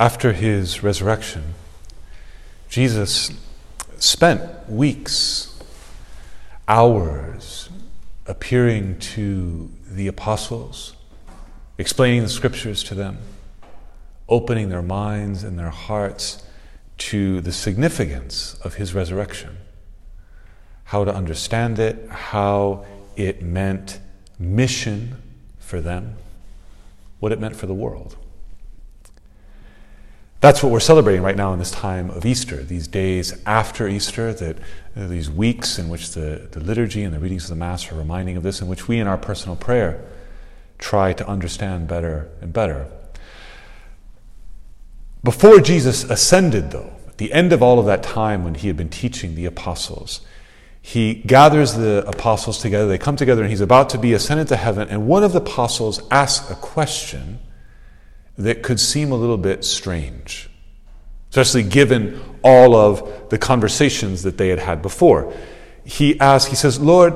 After his resurrection, Jesus spent weeks, hours appearing to the apostles, explaining the scriptures to them, opening their minds and their hearts to the significance of his resurrection, how to understand it, how it meant mission for them, what it meant for the world. That's what we're celebrating right now in this time of Easter, these days after Easter, that uh, these weeks in which the, the liturgy and the readings of the Mass are reminding of this, in which we in our personal prayer try to understand better and better. Before Jesus ascended, though, at the end of all of that time when he had been teaching the apostles, he gathers the apostles together. They come together, and he's about to be ascended to heaven. And one of the apostles asks a question that could seem a little bit strange, especially given all of the conversations that they had had before. He asks, he says, Lord,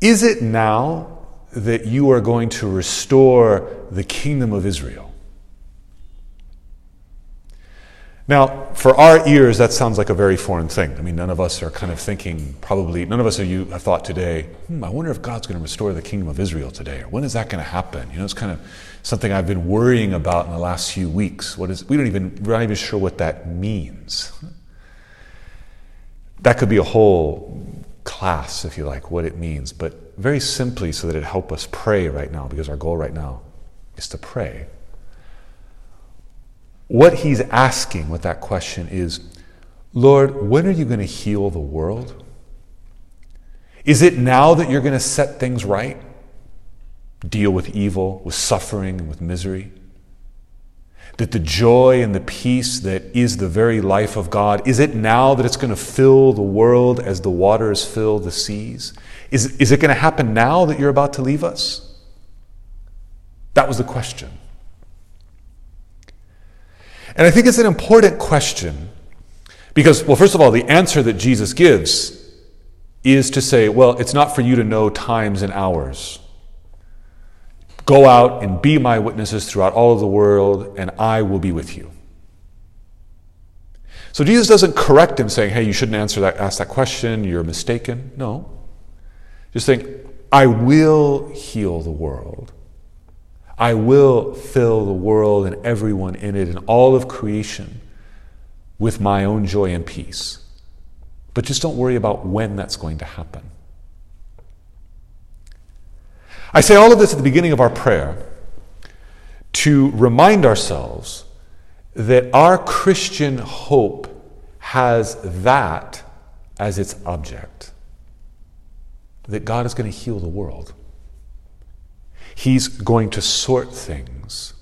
is it now that you are going to restore the kingdom of Israel? Now, for our ears, that sounds like a very foreign thing. I mean, none of us are kind of thinking, probably, none of us of you have thought today, hmm, I wonder if God's going to restore the kingdom of Israel today, or when is that going to happen? You know, it's kind of something I've been worrying about in the last few weeks. What is, we don't even, we're not even sure what that means. That could be a whole class, if you like, what it means, but very simply so that it help us pray right now, because our goal right now is to pray. What he's asking with that question is Lord, when are you going to heal the world? Is it now that you're going to set things right? Deal with evil, with suffering, and with misery? That the joy and the peace that is the very life of God, is it now that it's going to fill the world as the waters fill the seas? Is, is it going to happen now that you're about to leave us? That was the question. And I think it's an important question because, well, first of all, the answer that Jesus gives is to say, well, it's not for you to know times and hours. Go out and be my witnesses throughout all of the world, and I will be with you. So Jesus doesn't correct him saying, hey, you shouldn't answer that, ask that question, you're mistaken. No. Just saying, I will heal the world. I will fill the world and everyone in it and all of creation with my own joy and peace. But just don't worry about when that's going to happen. I say all of this at the beginning of our prayer to remind ourselves that our Christian hope has that as its object that God is going to heal the world. He's going to sort things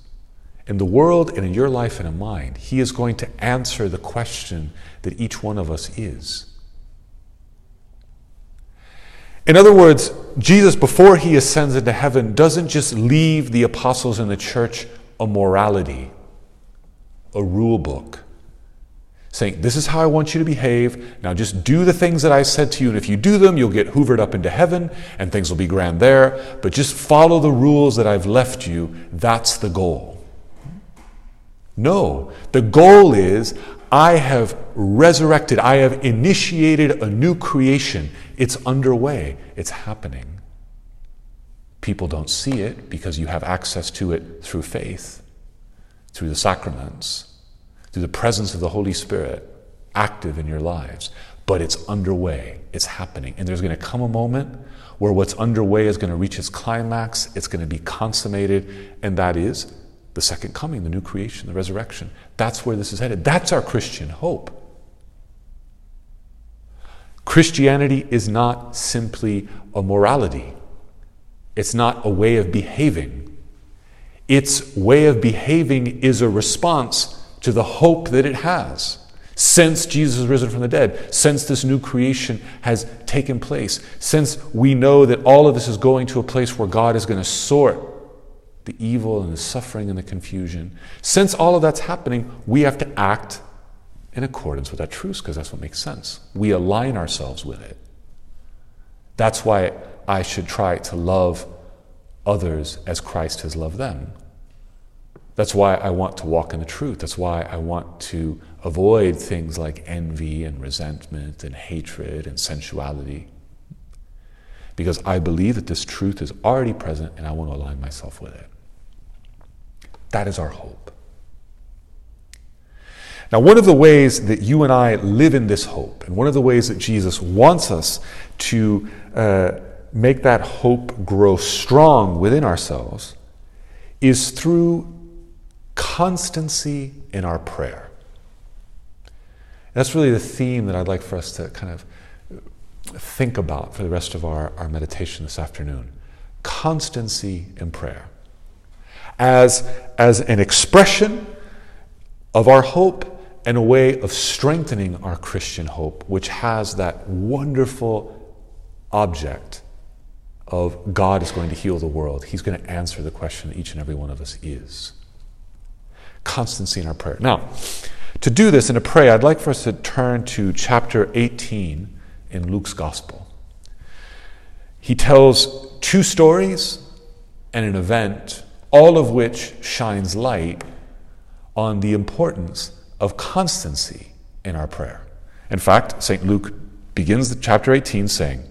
in the world and in your life and in mine. He is going to answer the question that each one of us is. In other words, Jesus, before he ascends into heaven, doesn't just leave the apostles and the church a morality, a rule book saying, This is how I want you to behave. Now just do the things that I said to you. And if you do them, you'll get hoovered up into heaven and things will be grand there. But just follow the rules that I've left you. That's the goal. No, the goal is I have resurrected, I have initiated a new creation. It's underway, it's happening. People don't see it because you have access to it through faith, through the sacraments through the presence of the Holy Spirit active in your lives. But it's underway, it's happening. And there's going to come a moment where what's underway is going to reach its climax, it's going to be consummated, and that is the second coming, the new creation, the resurrection. That's where this is headed. That's our Christian hope. Christianity is not simply a morality, it's not a way of behaving. its way of behaving is a response to the hope that it has. Since Jesus has risen from the dead, since this new creation has taken place, since we know that all of this is going to a place where God is going to sort the evil and the suffering and the confusion, since all of that's happening, we have to act in accordance with that truth because that's what makes sense. We align ourselves with it. That's why I should try to love others as Christ has loved them. That's why I want to walk in the truth. That's why I want to avoid things like envy and resentment and hatred and sensuality. Because I believe that this truth is already present and I want to align myself with it. That is our hope. Now, one of the ways that you and I live in this hope, and one of the ways that Jesus wants us to uh, make that hope grow strong within ourselves, is through constancy in our prayer. That's really the theme that I'd like for us to kind of think about for the rest of our, our meditation this afternoon. Constancy in prayer. As, as an expression of our hope and a way of strengthening our Christian hope, which has that wonderful object of God is going to heal the world. He's going to answer the question each and every one of us is. Constancy in our prayer. Now, to do this and to pray, I'd like for us to turn to chapter 18 in Luke's Gospel. He tells two stories and an event, all of which shines light on the importance of constancy in our prayer. In fact, St. Luke begins chapter 18 saying,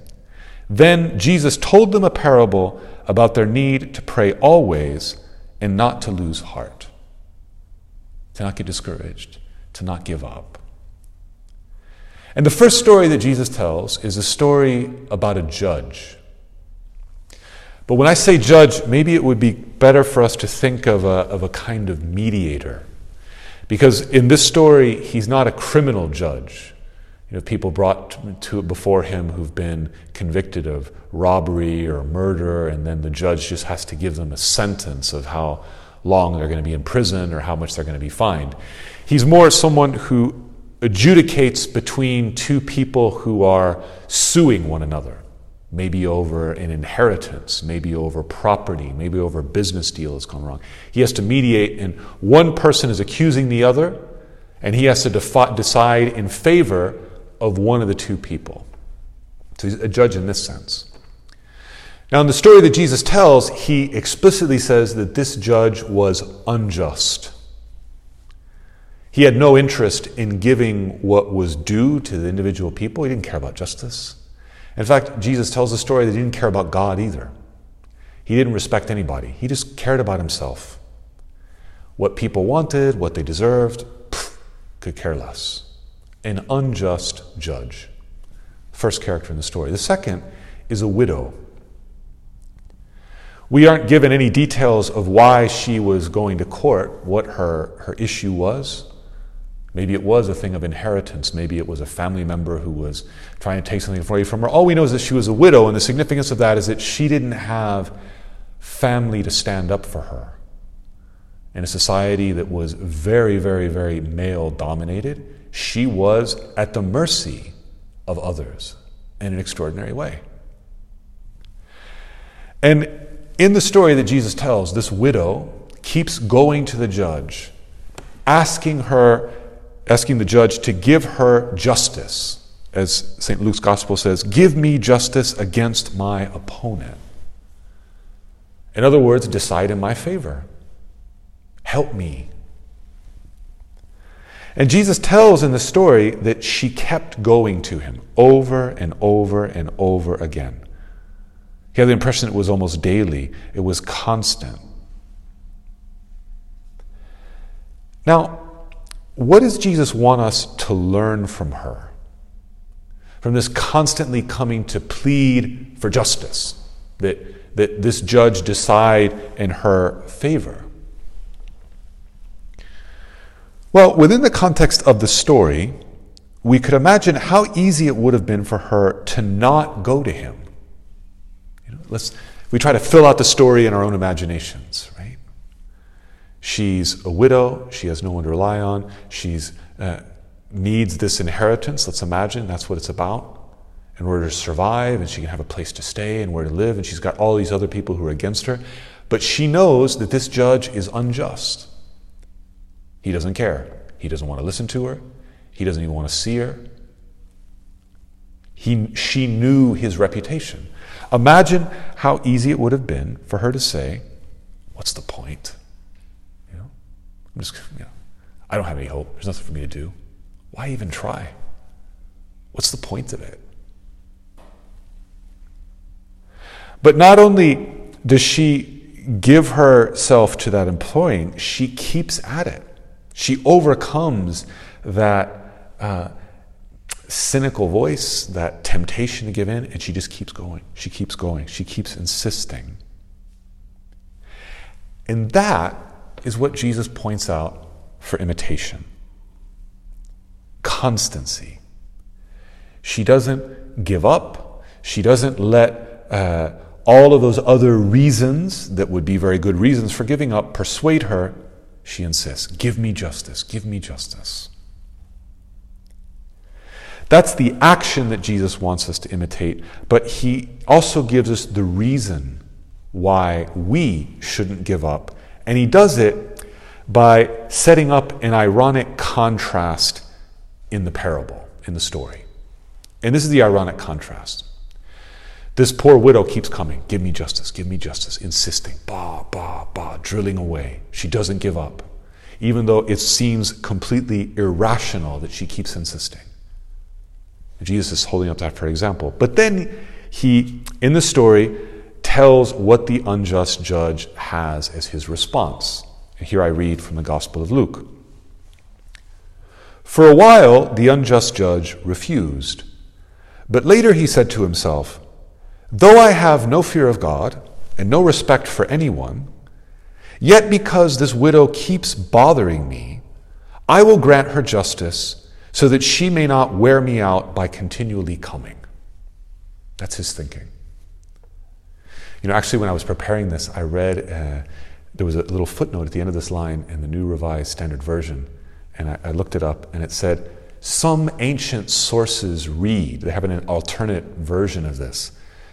Then Jesus told them a parable about their need to pray always and not to lose heart, to not get discouraged, to not give up. And the first story that Jesus tells is a story about a judge. But when I say judge, maybe it would be better for us to think of a, of a kind of mediator because in this story, he's not a criminal judge. You know, people brought to before him who've been convicted of robbery or murder, and then the judge just has to give them a sentence of how long they're going to be in prison or how much they're going to be fined. He's more someone who adjudicates between two people who are suing one another maybe over an inheritance, maybe over property, maybe over a business deal that's gone wrong. He has to mediate, and one person is accusing the other, and he has to defi- decide in favor of one of the two people. So he's a judge in this sense. Now, in the story that Jesus tells, he explicitly says that this judge was unjust. He had no interest in giving what was due to the individual people. He didn't care about justice. In fact, Jesus tells the story that he didn't care about God either. He didn't respect anybody, he just cared about himself. What people wanted, what they deserved, pff, could care less. An unjust judge. First character in the story. The second is a widow. We aren't given any details of why she was going to court, what her, her issue was. Maybe it was a thing of inheritance. Maybe it was a family member who was trying to take something away from her. All we know is that she was a widow, and the significance of that is that she didn't have family to stand up for her. In a society that was very, very, very male dominated, she was at the mercy of others in an extraordinary way. And in the story that Jesus tells, this widow keeps going to the judge, asking her asking the judge to give her justice. As St. Luke's Gospel says, give me justice against my opponent. In other words, decide in my favor. Help me. And Jesus tells in the story that she kept going to him over and over and over again. He had the impression it was almost daily, it was constant. Now, what does Jesus want us to learn from her? From this constantly coming to plead for justice, that, that this judge decide in her favor. Well, within the context of the story, we could imagine how easy it would have been for her to not go to him. Let's, we try to fill out the story in our own imaginations, right? she's a widow, she has no one to rely on, she's uh, needs this inheritance. Let's imagine that's what it's about in order to survive, and she can have a place to stay and where to live, and she's got all these other people who are against her. But she knows that this judge is unjust. He doesn't care. He doesn't want to listen to her. He doesn't even want to see her. He, she knew his reputation. Imagine how easy it would have been for her to say, What's the point? You know, I'm just, you know, I don't have any hope. There's nothing for me to do. Why even try? What's the point of it? But not only does she give herself to that employing, she keeps at it. She overcomes that uh, cynical voice, that temptation to give in, and she just keeps going. She keeps going. She keeps insisting. And that is what Jesus points out for imitation constancy. She doesn't give up. She doesn't let uh, all of those other reasons that would be very good reasons for giving up persuade her, she insists, Give me justice, give me justice. That's the action that Jesus wants us to imitate, but he also gives us the reason why we shouldn't give up. And he does it by setting up an ironic contrast in the parable, in the story. And this is the ironic contrast. This poor widow keeps coming. Give me justice, give me justice, insisting, bah, bah, bah, drilling away. She doesn't give up, even though it seems completely irrational that she keeps insisting. Jesus is holding up that for example. But then he, in the story, tells what the unjust judge has as his response. And here I read from the Gospel of Luke. For a while, the unjust judge refused. But later he said to himself, Though I have no fear of God and no respect for anyone, yet because this widow keeps bothering me, I will grant her justice so that she may not wear me out by continually coming. That's his thinking. You know, actually, when I was preparing this, I read uh, there was a little footnote at the end of this line in the New Revised Standard Version, and I, I looked it up, and it said, Some ancient sources read, they have an alternate version of this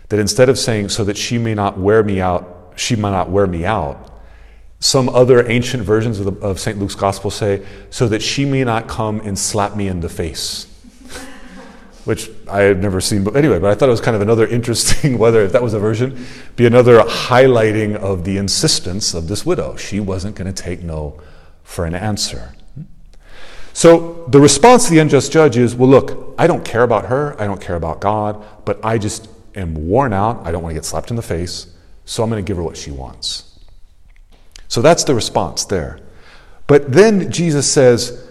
that instead of saying, so that she may not wear me out, she may not wear me out, some other ancient versions of, the, of St. Luke's gospel say, so that she may not come and slap me in the face. Which I had never seen, but anyway, but I thought it was kind of another interesting, whether if that was a version, be another highlighting of the insistence of this widow. She wasn't going to take no for an answer. So the response to the unjust judge is, well, look, I don't care about her, I don't care about God, but I just am worn out. I don't want to get slapped in the face. So I'm going to give her what she wants. So that's the response there. But then Jesus says,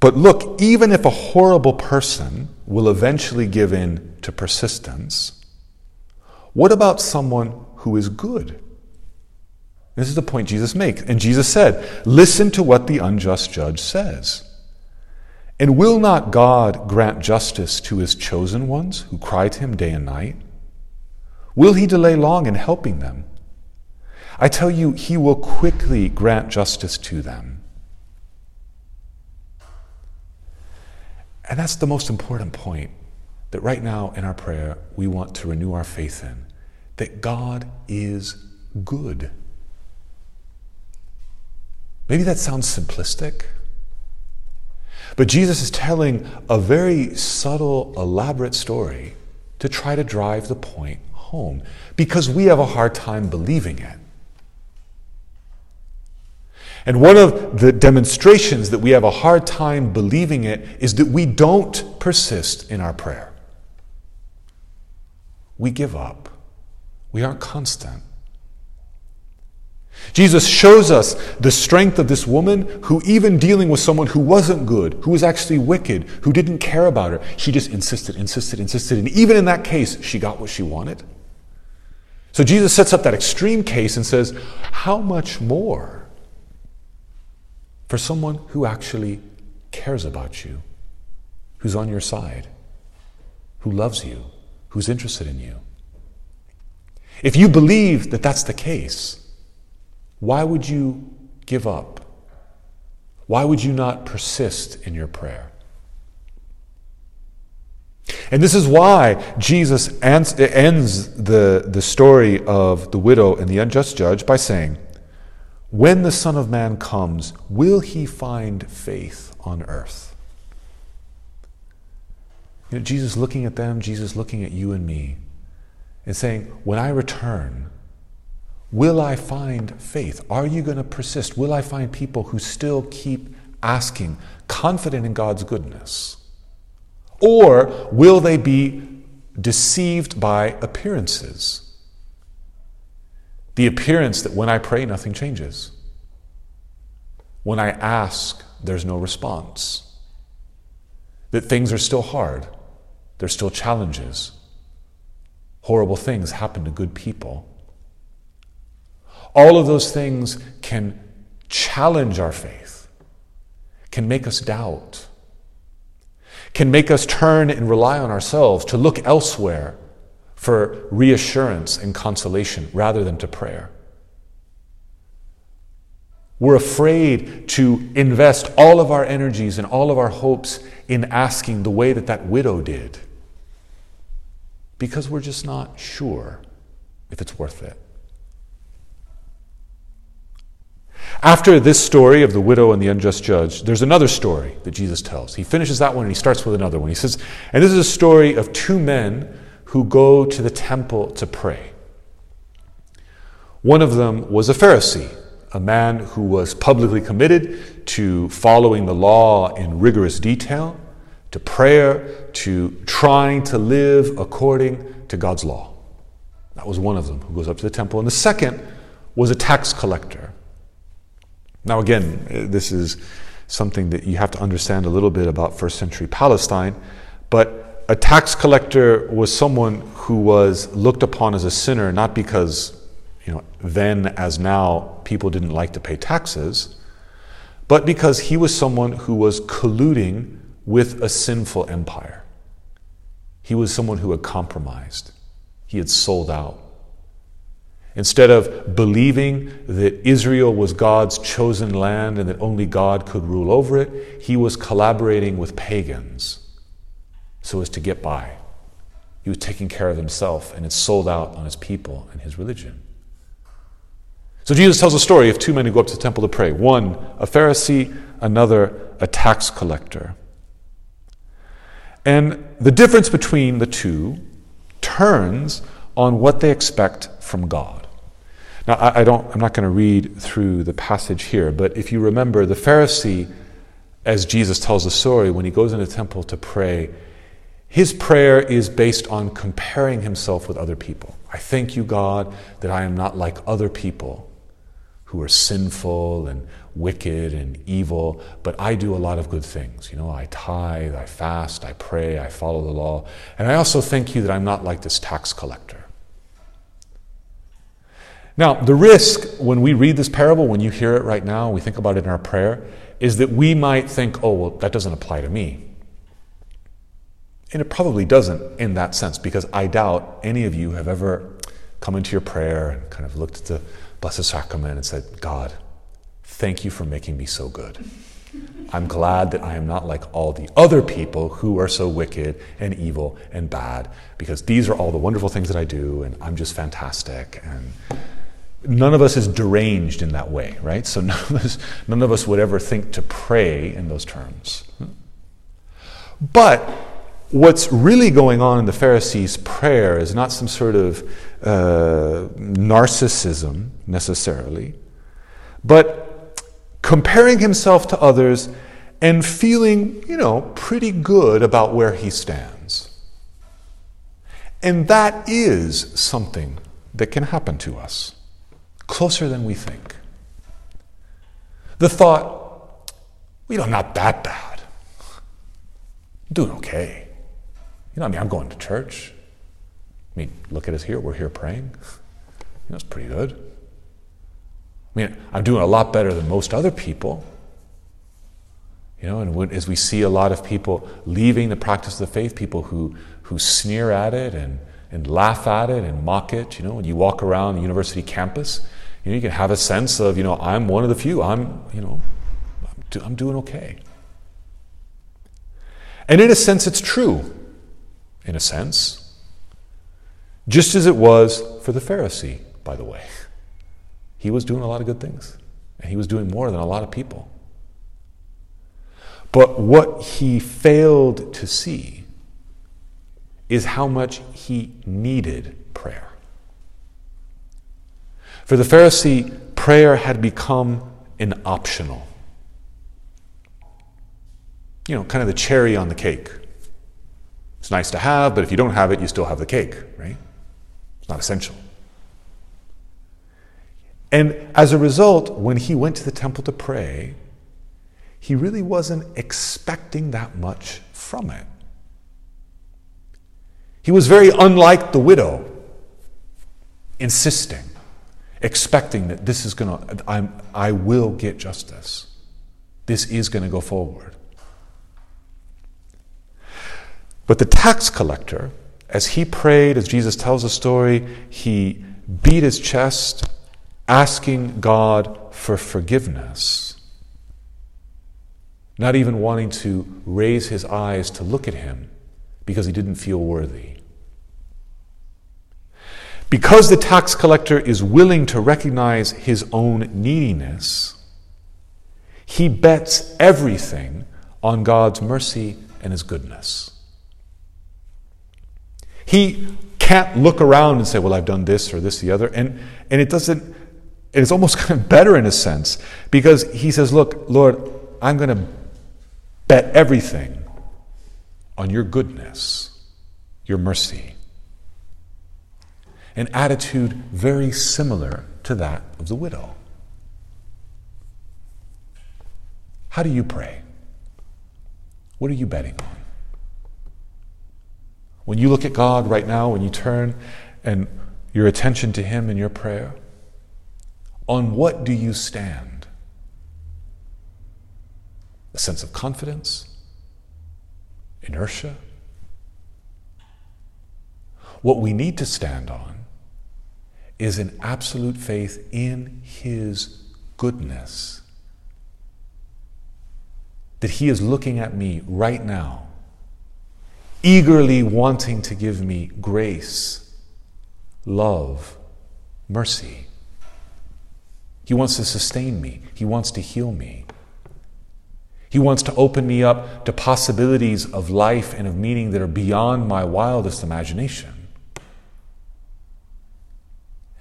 But look, even if a horrible person will eventually give in to persistence, what about someone who is good? This is the point Jesus makes. And Jesus said, Listen to what the unjust judge says. And will not God grant justice to his chosen ones who cry to him day and night? Will he delay long in helping them? I tell you, he will quickly grant justice to them. And that's the most important point that right now in our prayer we want to renew our faith in that God is good. Maybe that sounds simplistic. But Jesus is telling a very subtle, elaborate story to try to drive the point home because we have a hard time believing it. And one of the demonstrations that we have a hard time believing it is that we don't persist in our prayer. We give up. We aren't constant. Jesus shows us the strength of this woman who, even dealing with someone who wasn't good, who was actually wicked, who didn't care about her, she just insisted, insisted, insisted. And even in that case, she got what she wanted. So Jesus sets up that extreme case and says, How much more for someone who actually cares about you, who's on your side, who loves you, who's interested in you? If you believe that that's the case, why would you give up? Why would you not persist in your prayer? And this is why Jesus ends the, the story of the widow and the unjust judge by saying, When the Son of Man comes, will he find faith on earth? You know, Jesus looking at them, Jesus looking at you and me, and saying, When I return, will I find faith? Are you going to persist? Will I find people who still keep asking, confident in God's goodness? Or will they be deceived by appearances? The appearance that when I pray, nothing changes. When I ask, there's no response. That things are still hard, there's still challenges. Horrible things happen to good people. All of those things can challenge our faith, can make us doubt can make us turn and rely on ourselves to look elsewhere for reassurance and consolation rather than to prayer. We're afraid to invest all of our energies and all of our hopes in asking the way that that widow did because we're just not sure if it's worth it. After this story of the widow and the unjust judge, there's another story that Jesus tells. He finishes that one and he starts with another one. He says, and this is a story of two men who go to the temple to pray. One of them was a Pharisee, a man who was publicly committed to following the law in rigorous detail, to prayer, to trying to live according to God's law. That was one of them who goes up to the temple. And the second was a tax collector now, again, this is something that you have to understand a little bit about first century Palestine, but a tax collector was someone who was looked upon as a sinner not because, you know, then as now people didn't like to pay taxes, but because he was someone who was colluding with a sinful empire. He was someone who had compromised. He had sold out. Instead of believing that Israel was God's chosen land and that only God could rule over it, he was collaborating with pagans so as to get by. He was taking care of himself and had sold out on his people and his religion. So Jesus tells a story of two men who go up to the temple to pray one, a Pharisee, another, a tax collector. And the difference between the two turns on what they expect from God. Now, I, I don't, I'm not going to read through the passage here, but if you remember, the Pharisee, as Jesus tells the story, when he goes into the temple to pray, his prayer is based on comparing himself with other people. I thank you, God, that I am not like other people who are sinful and wicked and evil, but I do a lot of good things. You know, I tithe, I fast, I pray, I follow the law. And I also thank you that I'm not like this tax collector. Now, the risk when we read this parable, when you hear it right now, we think about it in our prayer, is that we might think, oh, well, that doesn't apply to me. And it probably doesn't in that sense, because I doubt any of you have ever come into your prayer and kind of looked at the Blessed Sacrament and said, God, thank you for making me so good. I'm glad that I am not like all the other people who are so wicked and evil and bad, because these are all the wonderful things that I do, and I'm just fantastic. And none of us is deranged in that way, right? So none of us, none of us would ever think to pray in those terms. But what's really going on in the Pharisees' prayer is not some sort of uh, narcissism necessarily, but comparing himself to others and feeling, you know, pretty good about where he stands. And that is something that can happen to us closer than we think. The thought, you know, not that bad. Doing okay. You know, I mean, I'm going to church. I mean, look at us here. We're here praying. You know, it's pretty good. I mean, I'm doing a lot better than most other people. You know, and when, as we see a lot of people leaving the practice of the faith, people who, who sneer at it and, and laugh at it and mock it, you know, when you walk around the university campus You, know, you can have a sense of, you know, I'm one of the few. I'm, you know, I'm, do, I'm doing okay. And in a sense, it's true. In a sense. Just as it was for the Pharisee, by the way. He was doing a lot of good things, and he was doing more than a lot of people. But what he failed to see is how much he needed prayer. For the Pharisee, prayer had become an optional. You know, kind of the cherry on the cake. It's nice to have, but if you don't have it, you still have the cake, right? It's not essential. And as a result, when he went to the temple to pray, he really wasn't expecting that much from it. He was very unlike the widow, insisting, expecting that this is going to, I will get justice. This is going to go forward. But the tax collector, as he prayed, as Jesus tells the story, he beat his chest, asking God for forgiveness not even wanting to raise his eyes to look at him because he didn't feel worthy. Because the tax collector is willing to recognize his own neediness, he bets everything on God's mercy and his goodness. He can't look around and say, Well, I've done this or this, the other. And, and it doesn't, it's almost kind of better in a sense because he says, Look, Lord, I'm going to bet everything on your goodness, your mercy. An attitude very similar to that of the widow. How do you pray? What are you betting on? When you look at God right now, when you turn and your attention to Him in your prayer, on what do you stand? a sense of confidence, inertia. What we need to stand on is an absolute faith in His goodness. That He is looking at me right now, eagerly wanting to give me grace, love, mercy. He wants to sustain me, He wants to heal me. He wants to open me up to possibilities of life and of meaning that are beyond my wildest imagination.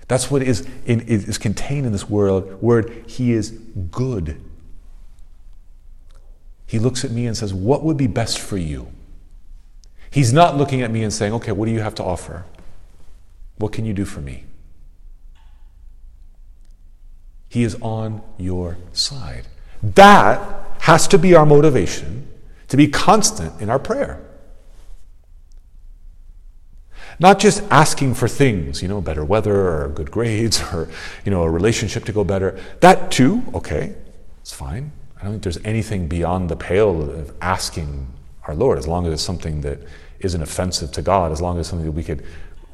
That's what is, in, is contained in this word, word. He is good. He looks at me and says, What would be best for you? He's not looking at me and saying, Okay, what do you have to offer? What can you do for me? He is on your side. That has to be our motivation to be constant in our prayer. Not just asking for things, you know, better weather or good grades or, you know, a relationship to go better. That too, okay, it's fine. I don't think there's anything beyond the pale of asking our Lord, as long as it's something that isn't offensive to God, as long as it's something that we could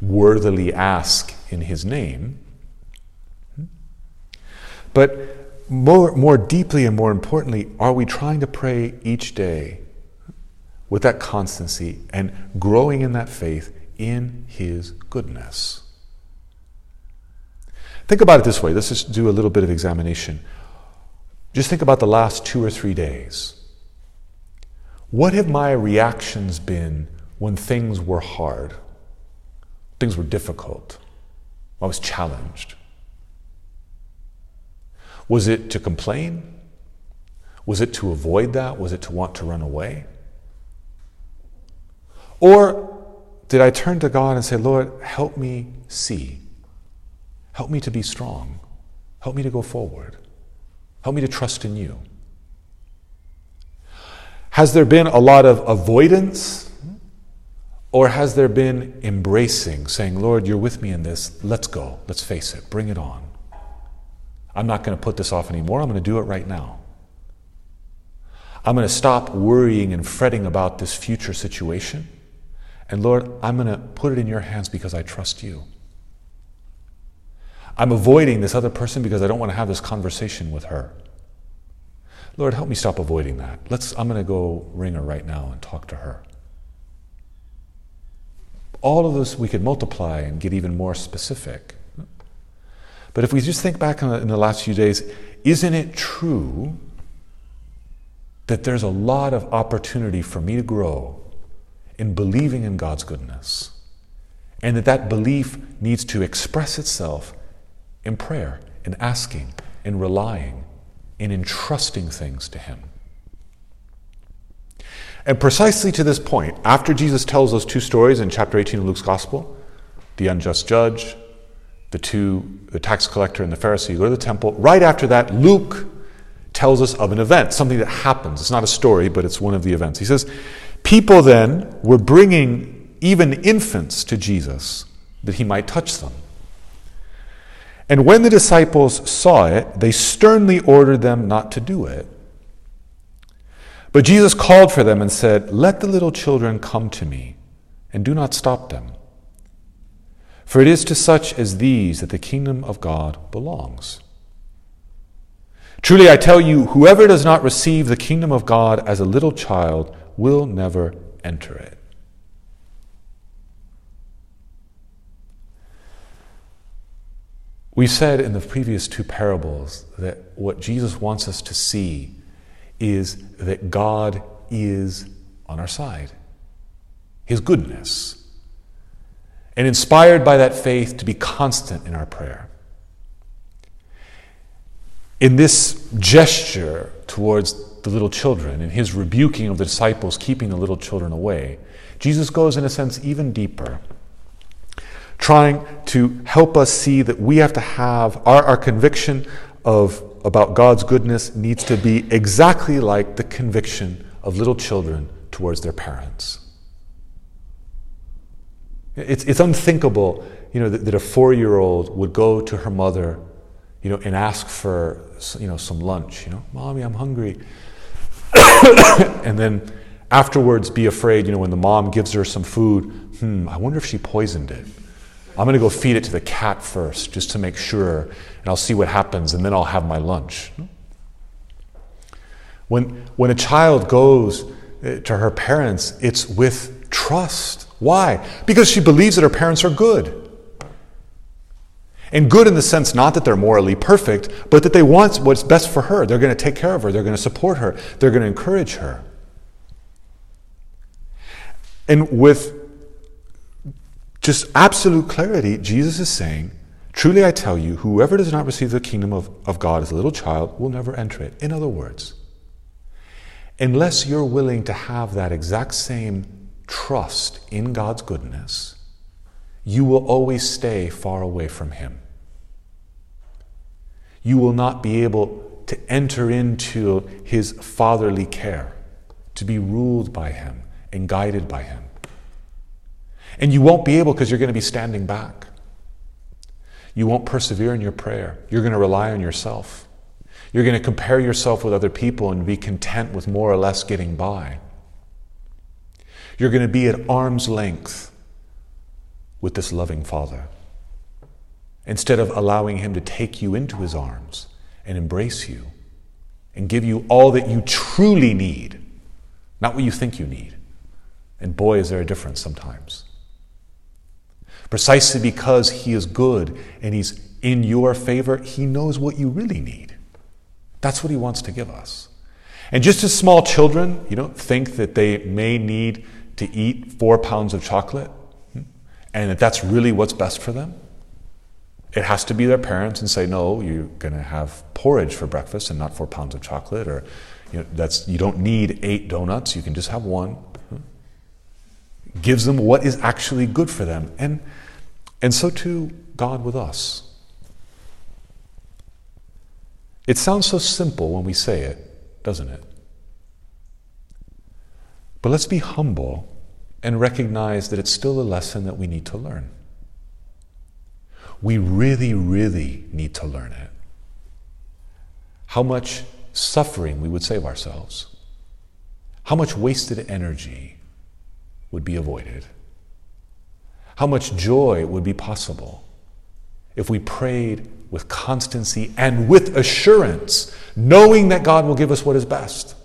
worthily ask in His name. But more, more deeply and more importantly, are we trying to pray each day with that constancy and growing in that faith in His goodness? Think about it this way. Let's just do a little bit of examination. Just think about the last two or three days. What have my reactions been when things were hard? Things were difficult. I was challenged. Was it to complain? Was it to avoid that? Was it to want to run away? Or did I turn to God and say, Lord, help me see? Help me to be strong. Help me to go forward. Help me to trust in you. Has there been a lot of avoidance? Or has there been embracing, saying, Lord, you're with me in this. Let's go. Let's face it. Bring it on. I'm not going to put this off anymore. I'm going to do it right now. I'm going to stop worrying and fretting about this future situation. And Lord, I'm going to put it in your hands because I trust you. I'm avoiding this other person because I don't want to have this conversation with her. Lord, help me stop avoiding that. Let's, I'm going to go ring her right now and talk to her. All of this we could multiply and get even more specific. But if we just think back in the, in the last few days, isn't it true that there's a lot of opportunity for me to grow in believing in God's goodness? And that that belief needs to express itself in prayer, in asking, in relying, in entrusting things to Him. And precisely to this point, after Jesus tells those two stories in chapter 18 of Luke's Gospel the unjust judge, the two, the tax collector and the Pharisee go to the temple, right after that, Luke tells us of an event, something that happens. It's not a story, but it's one of the events. He says, People then were bringing even infants to Jesus that he might touch them. And when the disciples saw it, they sternly ordered them not to do it. But Jesus called for them and said, Let the little children come to me, and do not stop them. For it is to such as these that the kingdom of God belongs. Truly I tell you, whoever does not receive the kingdom of God as a little child will never enter it. We said in the previous two parables that what Jesus wants us to see is that God is on our side, His goodness, and inspired by that faith to be constant in our prayer. In this gesture towards the little children, in His rebuking of the disciples keeping the little children away, Jesus goes, in a sense, even deeper trying to help us see that we have to have our, our conviction of about God's goodness needs to be exactly like the conviction of little children towards their parents. It's, it's unthinkable, you know, that, that a four-year-old would go to her mother, you know, and ask for, you know, some lunch. You know, mommy, I'm hungry, and then afterwards be afraid. You know, when the mom gives her some food, hmm, I wonder if she poisoned it. I'm going to go feed it to the cat first just to make sure, and I'll see what happens, and then I'll have my lunch. When, when a child goes eh, to her parents, it's with trust. Why? Because she believes that her parents are good. And good in the sense not that they're morally perfect, but that they want what's best for her. They're going to take care of her, they're going to support her, they're going to encourage her. And with just absolute clarity, Jesus is saying, Truly I tell you, whoever does not receive the kingdom of, of God as a little child will never enter it. In other words, unless you're willing to have that exact same trust in God's goodness, you will always stay far away from Him. You will not be able to enter into His fatherly care, to be ruled by Him and guided by Him. And you won't be able because you're going to be standing back. You won't persevere in your prayer. You're going to rely on yourself. You're going to compare yourself with other people and be content with more or less getting by. You're going to be at arm's length with this loving Father instead of allowing Him to take you into His arms and embrace you and give you all that you truly need, not what you think you need. And boy, is there a difference sometimes. Precisely because He is good and He's in your favor, He knows what you really need. That's what He wants to give us. And just as small children, you know, think that they may need to eat four pounds of chocolate hmm, and that that's really what's best for them, it has to be their parents and say, no, you're going to have porridge for breakfast and not four pounds of chocolate, or you know, that's you don't need eight donuts, you can just have one. Gives them what is actually good for them. And and so too, God with us. It sounds so simple when we say it, doesn't it? But let's be humble and recognize that it's still a lesson that we need to learn. We really, really need to learn it. How much suffering we would save ourselves, how much wasted energy would be avoided how much joy would be possible if we prayed with constancy and with assurance, knowing that God will give us what is best.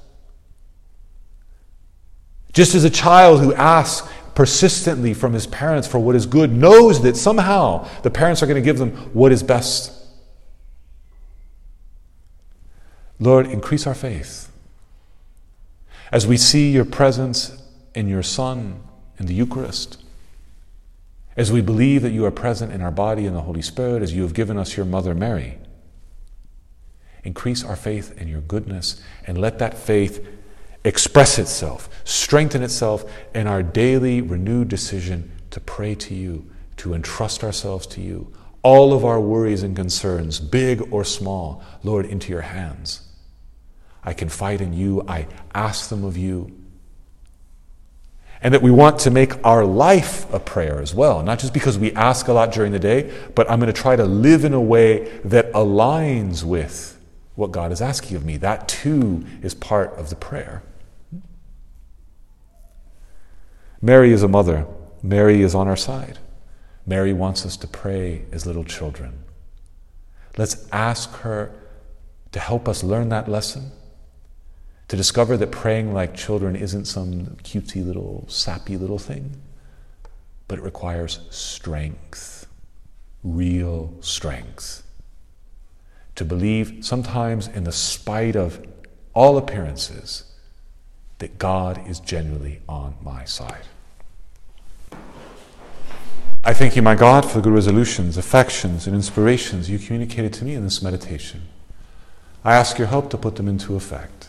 Just as a child who asks persistently from his parents for what is good knows that somehow the parents are going to give them what is best. Lord, increase our faith. As we see your presence in your Son in the Eucharist, as we believe that you are present in our body in the Holy Spirit, as you have given us your Mother Mary, increase our faith in your goodness and let that faith express itself, strengthen itself in our daily renewed decision to pray to you, to entrust ourselves to you. All of our worries and concerns, big or small, Lord, into your hands. I confide in you, I ask them of you. And that we want to make our life a prayer as well, not just because we ask a lot during the day, but I'm going to try to live in a way that aligns with what God is asking of me. That too is part of the prayer. Mary is a mother. Mary is on our side. Mary wants us to pray as little children. Let's ask her to help us learn that lesson, to discover that praying like children isn't some cutesy little, sappy little thing, but it requires strength, real strength. To believe, sometimes in the spite of all appearances, that God is genuinely on my side. I thank you, my God, for the good resolutions, affections, and inspirations you communicated to me in this meditation. I ask your help to put them into effect.